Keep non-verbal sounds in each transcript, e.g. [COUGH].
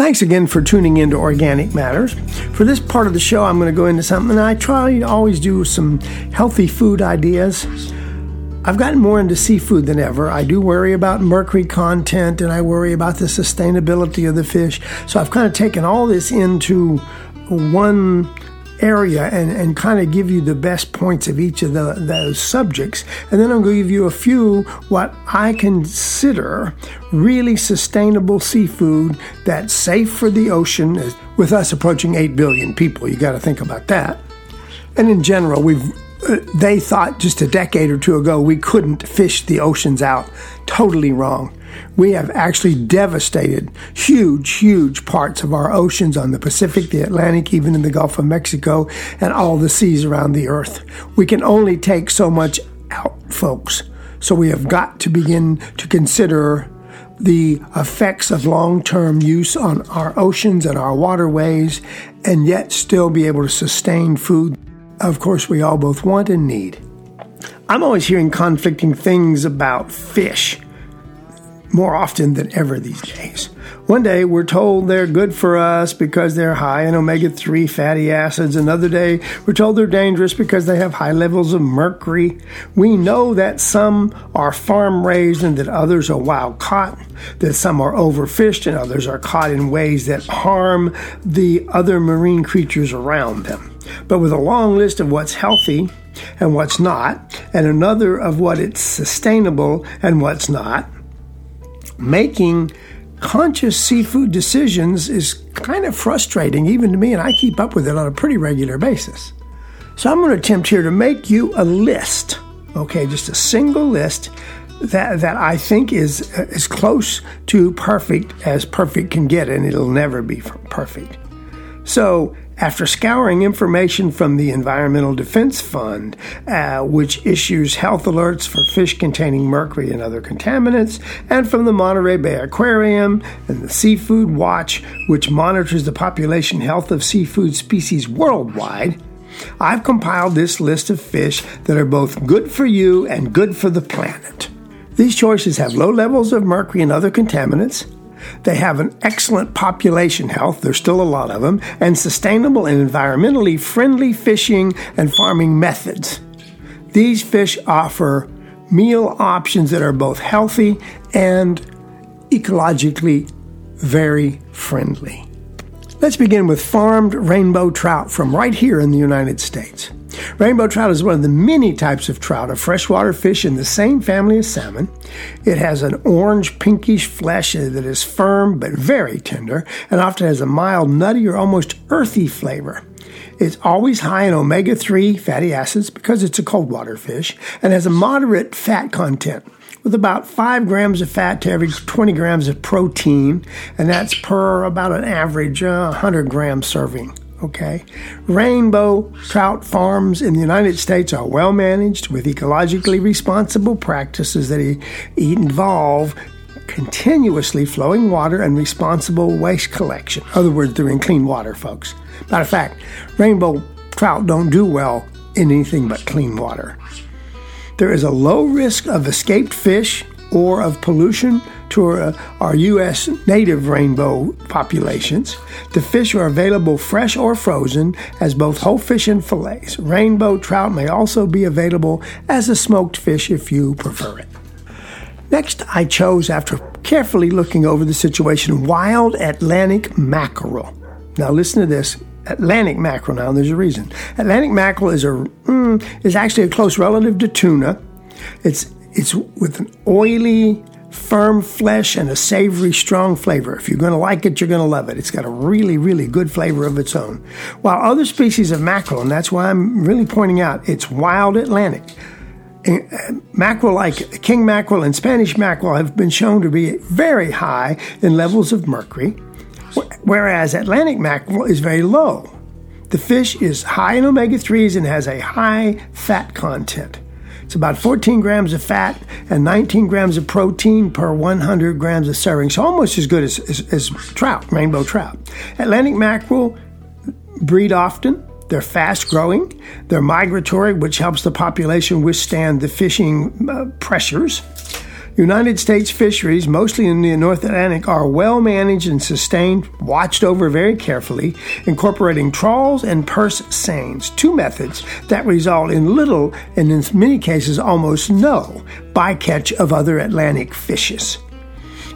Thanks again for tuning in to Organic Matters. For this part of the show, I'm going to go into something and I try to always do some healthy food ideas. I've gotten more into seafood than ever. I do worry about mercury content and I worry about the sustainability of the fish. So I've kind of taken all this into one area and, and kind of give you the best points of each of the, those subjects. And then I'm going to give you a few what I consider really sustainable seafood that's safe for the ocean. With us approaching 8 billion people, you got to think about that. And in general, we've uh, they thought just a decade or two ago we couldn't fish the oceans out. Totally wrong. We have actually devastated huge, huge parts of our oceans on the Pacific, the Atlantic, even in the Gulf of Mexico, and all the seas around the earth. We can only take so much out, folks. So we have got to begin to consider the effects of long term use on our oceans and our waterways, and yet still be able to sustain food of course, we all both want and need. I'm always hearing conflicting things about fish more often than ever these days. One day we're told they're good for us because they're high in omega 3 fatty acids. Another day we're told they're dangerous because they have high levels of mercury. We know that some are farm raised and that others are wild caught, that some are overfished and others are caught in ways that harm the other marine creatures around them but with a long list of what's healthy and what's not, and another of what it's sustainable and what's not, making conscious seafood decisions is kind of frustrating even to me, and I keep up with it on a pretty regular basis. So I'm going to attempt here to make you a list, okay, just a single list that that I think is uh, as close to perfect as perfect can get, and it'll never be perfect. So after scouring information from the Environmental Defense Fund, uh, which issues health alerts for fish containing mercury and other contaminants, and from the Monterey Bay Aquarium and the Seafood Watch, which monitors the population health of seafood species worldwide, I've compiled this list of fish that are both good for you and good for the planet. These choices have low levels of mercury and other contaminants, they have an excellent population health, there's still a lot of them, and sustainable and environmentally friendly fishing and farming methods. These fish offer meal options that are both healthy and ecologically very friendly. Let's begin with farmed rainbow trout from right here in the United States. Rainbow trout is one of the many types of trout, a freshwater fish in the same family as salmon. It has an orange pinkish flesh that is firm but very tender and often has a mild nutty or almost earthy flavor. It's always high in omega 3 fatty acids because it's a cold water fish and has a moderate fat content with about 5 grams of fat to every 20 grams of protein, and that's per about an average uh, 100 gram serving. Okay. Rainbow trout farms in the United States are well managed with ecologically responsible practices that involve continuously flowing water and responsible waste collection. In other words, they're in clean water, folks. Matter of fact, rainbow trout don't do well in anything but clean water. There is a low risk of escaped fish or of pollution to our, U.S. native rainbow populations. The fish are available fresh or frozen as both whole fish and fillets. Rainbow trout may also be available as a smoked fish if you prefer it. Next, I chose, after carefully looking over the situation, wild Atlantic mackerel. Now, listen to this. Atlantic mackerel. Now, there's a reason. Atlantic mackerel is a mm, is actually a close relative to tuna. It's it's with an oily, firm flesh and a savory, strong flavor. If you're going to like it, you're going to love it. It's got a really, really good flavor of its own. While other species of mackerel, and that's why I'm really pointing out, it's wild Atlantic. Eh, mackerel like king mackerel and Spanish mackerel have been shown to be very high in levels of mercury, whereas Atlantic mackerel is very low. The fish is high in omega 3s and has a high fat content. It's about 14 grams of fat and 19 grams of protein per 100 grams of serving. So almost as good as, as, as trout, rainbow trout. Atlantic mackerel breed often. They're fast growing. They're migratory, which helps the population withstand the fishing uh, pressures. United States fisheries, mostly in the North Atlantic, are well managed and sustained, watched over very carefully, incorporating trawls and purse seines, two methods that result in little and in many cases almost no bycatch of other Atlantic fishes.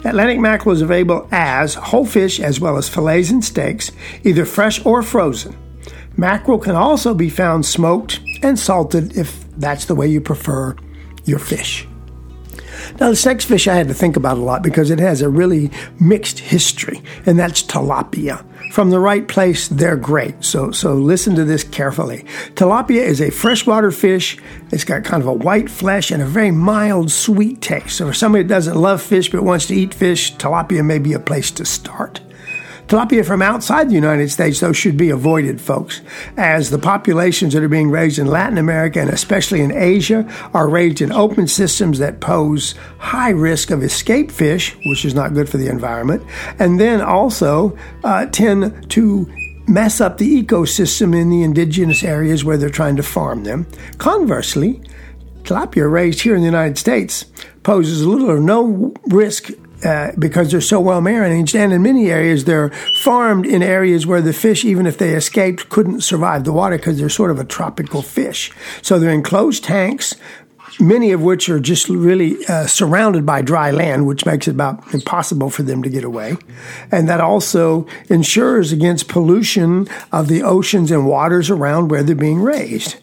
Atlantic mackerel is available as whole fish as well as fillets and steaks, either fresh or frozen. Mackerel can also be found smoked and salted if that's the way you prefer your fish. Now, the sex fish I had to think about a lot because it has a really mixed history, and that's tilapia. From the right place, they're great. So, so listen to this carefully. Tilapia is a freshwater fish. It's got kind of a white flesh and a very mild, sweet taste. So, for somebody that doesn't love fish but wants to eat fish, tilapia may be a place to start. Tilapia from outside the United States, though, should be avoided, folks, as the populations that are being raised in Latin America and especially in Asia are raised in open systems that pose high risk of escape fish, which is not good for the environment, and then also uh, tend to mess up the ecosystem in the indigenous areas where they're trying to farm them. Conversely, tilapia raised here in the United States poses little or no risk uh, because they're so well managed. And in many areas, they're farmed in areas where the fish, even if they escaped, couldn't survive the water because they're sort of a tropical fish. So they're in closed tanks. Many of which are just really uh, surrounded by dry land, which makes it about impossible for them to get away. And that also ensures against pollution of the oceans and waters around where they're being raised.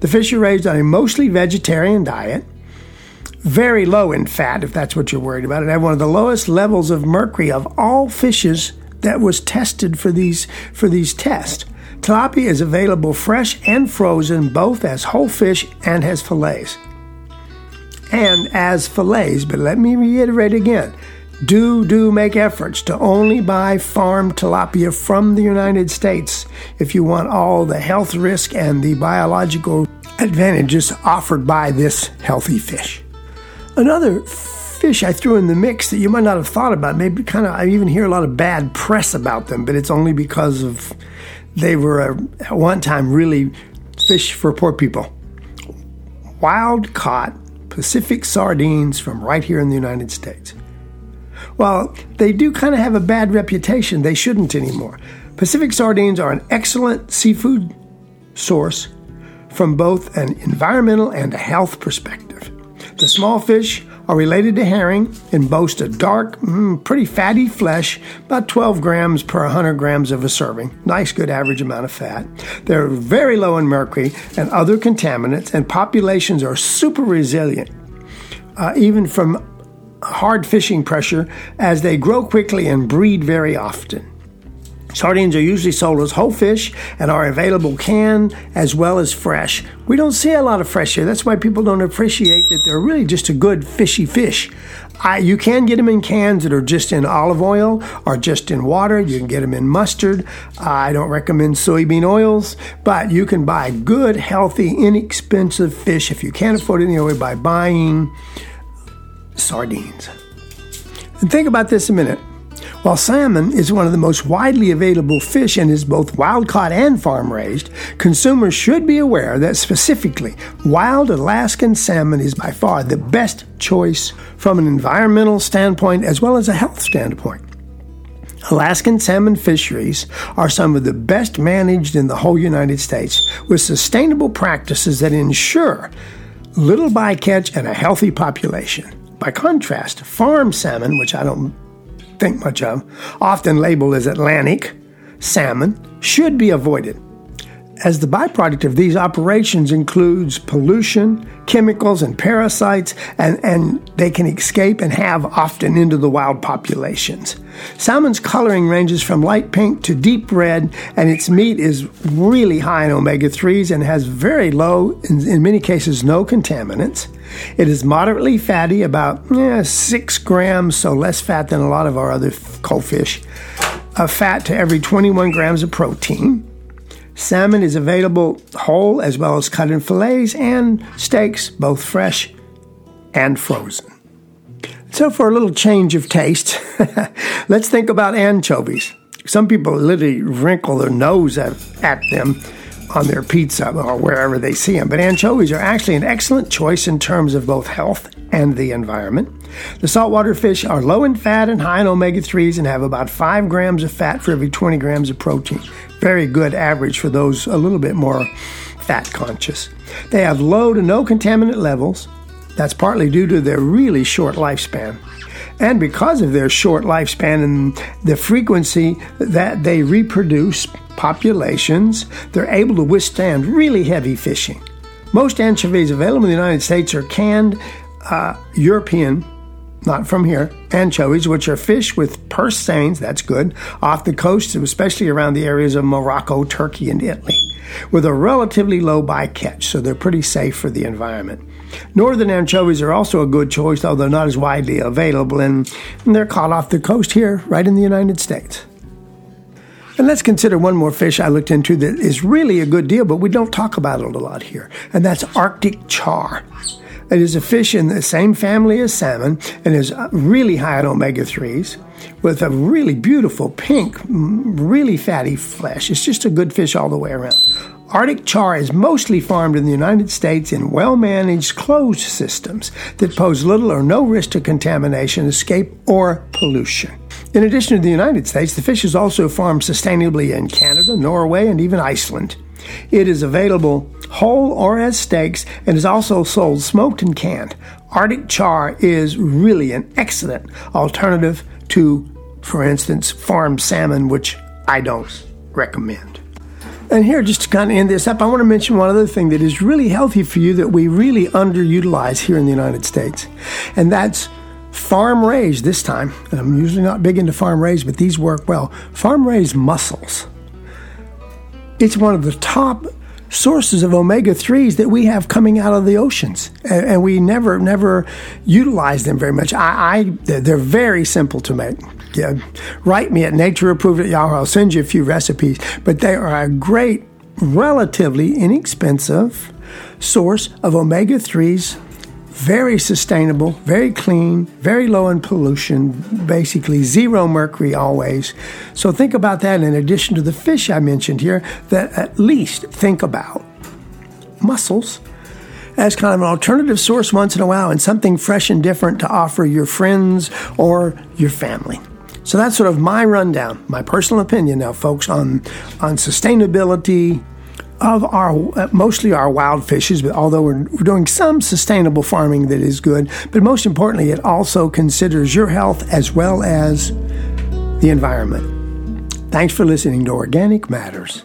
The fish are raised on a mostly vegetarian diet very low in fat, if that's what you're worried about. It had one of the lowest levels of mercury of all fishes that was tested for these for these tests. Tilapia is available fresh and frozen, both as whole fish and as fillets. And as fillets, but let me reiterate again. Do, do make efforts to only buy farm tilapia from the United States if you want all the health risk and the biological advantages offered by this healthy fish. Another fish I threw in the mix that you might not have thought about, maybe kind of, I even hear a lot of bad press about them, but it's only because of they were a, at one time really fish for poor people. Wild caught Pacific sardines from right here in the United States. Well, they do kind of have a bad reputation. They shouldn't anymore. Pacific sardines are an excellent seafood source from both an environmental and a health perspective. The small fish are related to herring and boast a dark, mm, pretty fatty flesh, about 12 grams per 100 grams of a serving. Nice, good average amount of fat. They're very low in mercury and other contaminants, and populations are super resilient, uh, even from hard fishing pressure, as they grow quickly and breed very often. Sardines are usually sold as whole fish and are available canned as well as fresh. We don't see a lot of fresh here. That's why people don't appreciate that they're really just a good fishy fish. I, you can get them in cans that are just in olive oil or just in water. You can get them in mustard. I don't recommend soybean oils, but you can buy good, healthy, inexpensive fish if you can't afford it anyway by buying sardines. And think about this a minute. While salmon is one of the most widely available fish and is both wild caught and farm raised, consumers should be aware that specifically wild Alaskan salmon is by far the best choice from an environmental standpoint as well as a health standpoint. Alaskan salmon fisheries are some of the best managed in the whole United States with sustainable practices that ensure little bycatch and a healthy population. By contrast, farm salmon, which I don't think much of, often labeled as Atlantic salmon, should be avoided as the byproduct of these operations includes pollution, chemicals, and parasites, and, and they can escape and have often into the wild populations. Salmon's coloring ranges from light pink to deep red, and its meat is really high in omega 3s and has very low, in, in, many cases, no contaminants. It is moderately fatty, about eh, 6 grams, so less fat than a lot of our other cold fish, a fat to every 21 grams of protein. Salmon is available whole as well as cut in fillets and steaks, both fresh and frozen. So, for a little change of taste, [LAUGHS] let's think about anchovies. Some people literally wrinkle their nose at, at them on their pizza or wherever they see them. But anchovies are actually an excellent choice in terms of both health and the environment. The saltwater fish are low in fat and high in omega 3s and have about 5 grams of fat for every 20 grams of protein. Very good average for those a little bit more fat conscious. They have low to no contaminant levels. That's partly due to their really short lifespan. And because of their short lifespan and the frequency that they reproduce populations, they're able to withstand really heavy fishing. Most anchovies available in the United States are canned uh, European, not from here, anchovies, which are fish with purse seines, that's good, off the coast, especially around the areas of Morocco, Turkey, and Italy, with a relatively low bycatch, so they're pretty safe for the environment. Northern anchovies are also a good choice, although not as widely available, and they're caught off the coast here, right in the United States. And let's consider one more fish I looked into that is really a good deal, but we don't talk about it a lot here, and that's Arctic char. It is a fish in the same family as salmon and is uh, really high in omega 3s with a really beautiful pink, really fatty flesh. It's just a good fish all the way around. Arctic char is mostly farmed in the United States in well managed closed systems that pose little or no risk to contamination, escape, or pollution. In addition to the United States, the fish is also farmed sustainably in Canada, Norway, and even Iceland. It is available whole or as steaks and is also sold smoked and canned. Arctic char is really an excellent alternative to, for instance, farmed salmon, which I don't recommend. And here, just to kind of end this up, I want to mention one other thing that is really healthy for you that we really underutilize here in the United States, and that's farm raised this time. And I'm usually not big into farm raised, but these work well. Farm raised mussels. It's one of the top sources of omega 3s that we have coming out of the oceans. And, and we never, never utilize them very much. I, I, they're very simple to make. Yeah, write me at natureapproved at Yahoo. I'll send you a few recipes, but they are a great, relatively inexpensive source of omega 3s very sustainable, very clean, very low in pollution, basically zero mercury always. So think about that in addition to the fish I mentioned here, that at least think about mussels as kind of an alternative source once in a while and something fresh and different to offer your friends or your family. So that's sort of my rundown, my personal opinion now, folks, on, on sustainability, of our uh, mostly our wild fishes, but although we're, we're doing some sustainable farming that is good, but most importantly, it also considers your health as well as the environment. Thanks for listening to Organic Matters.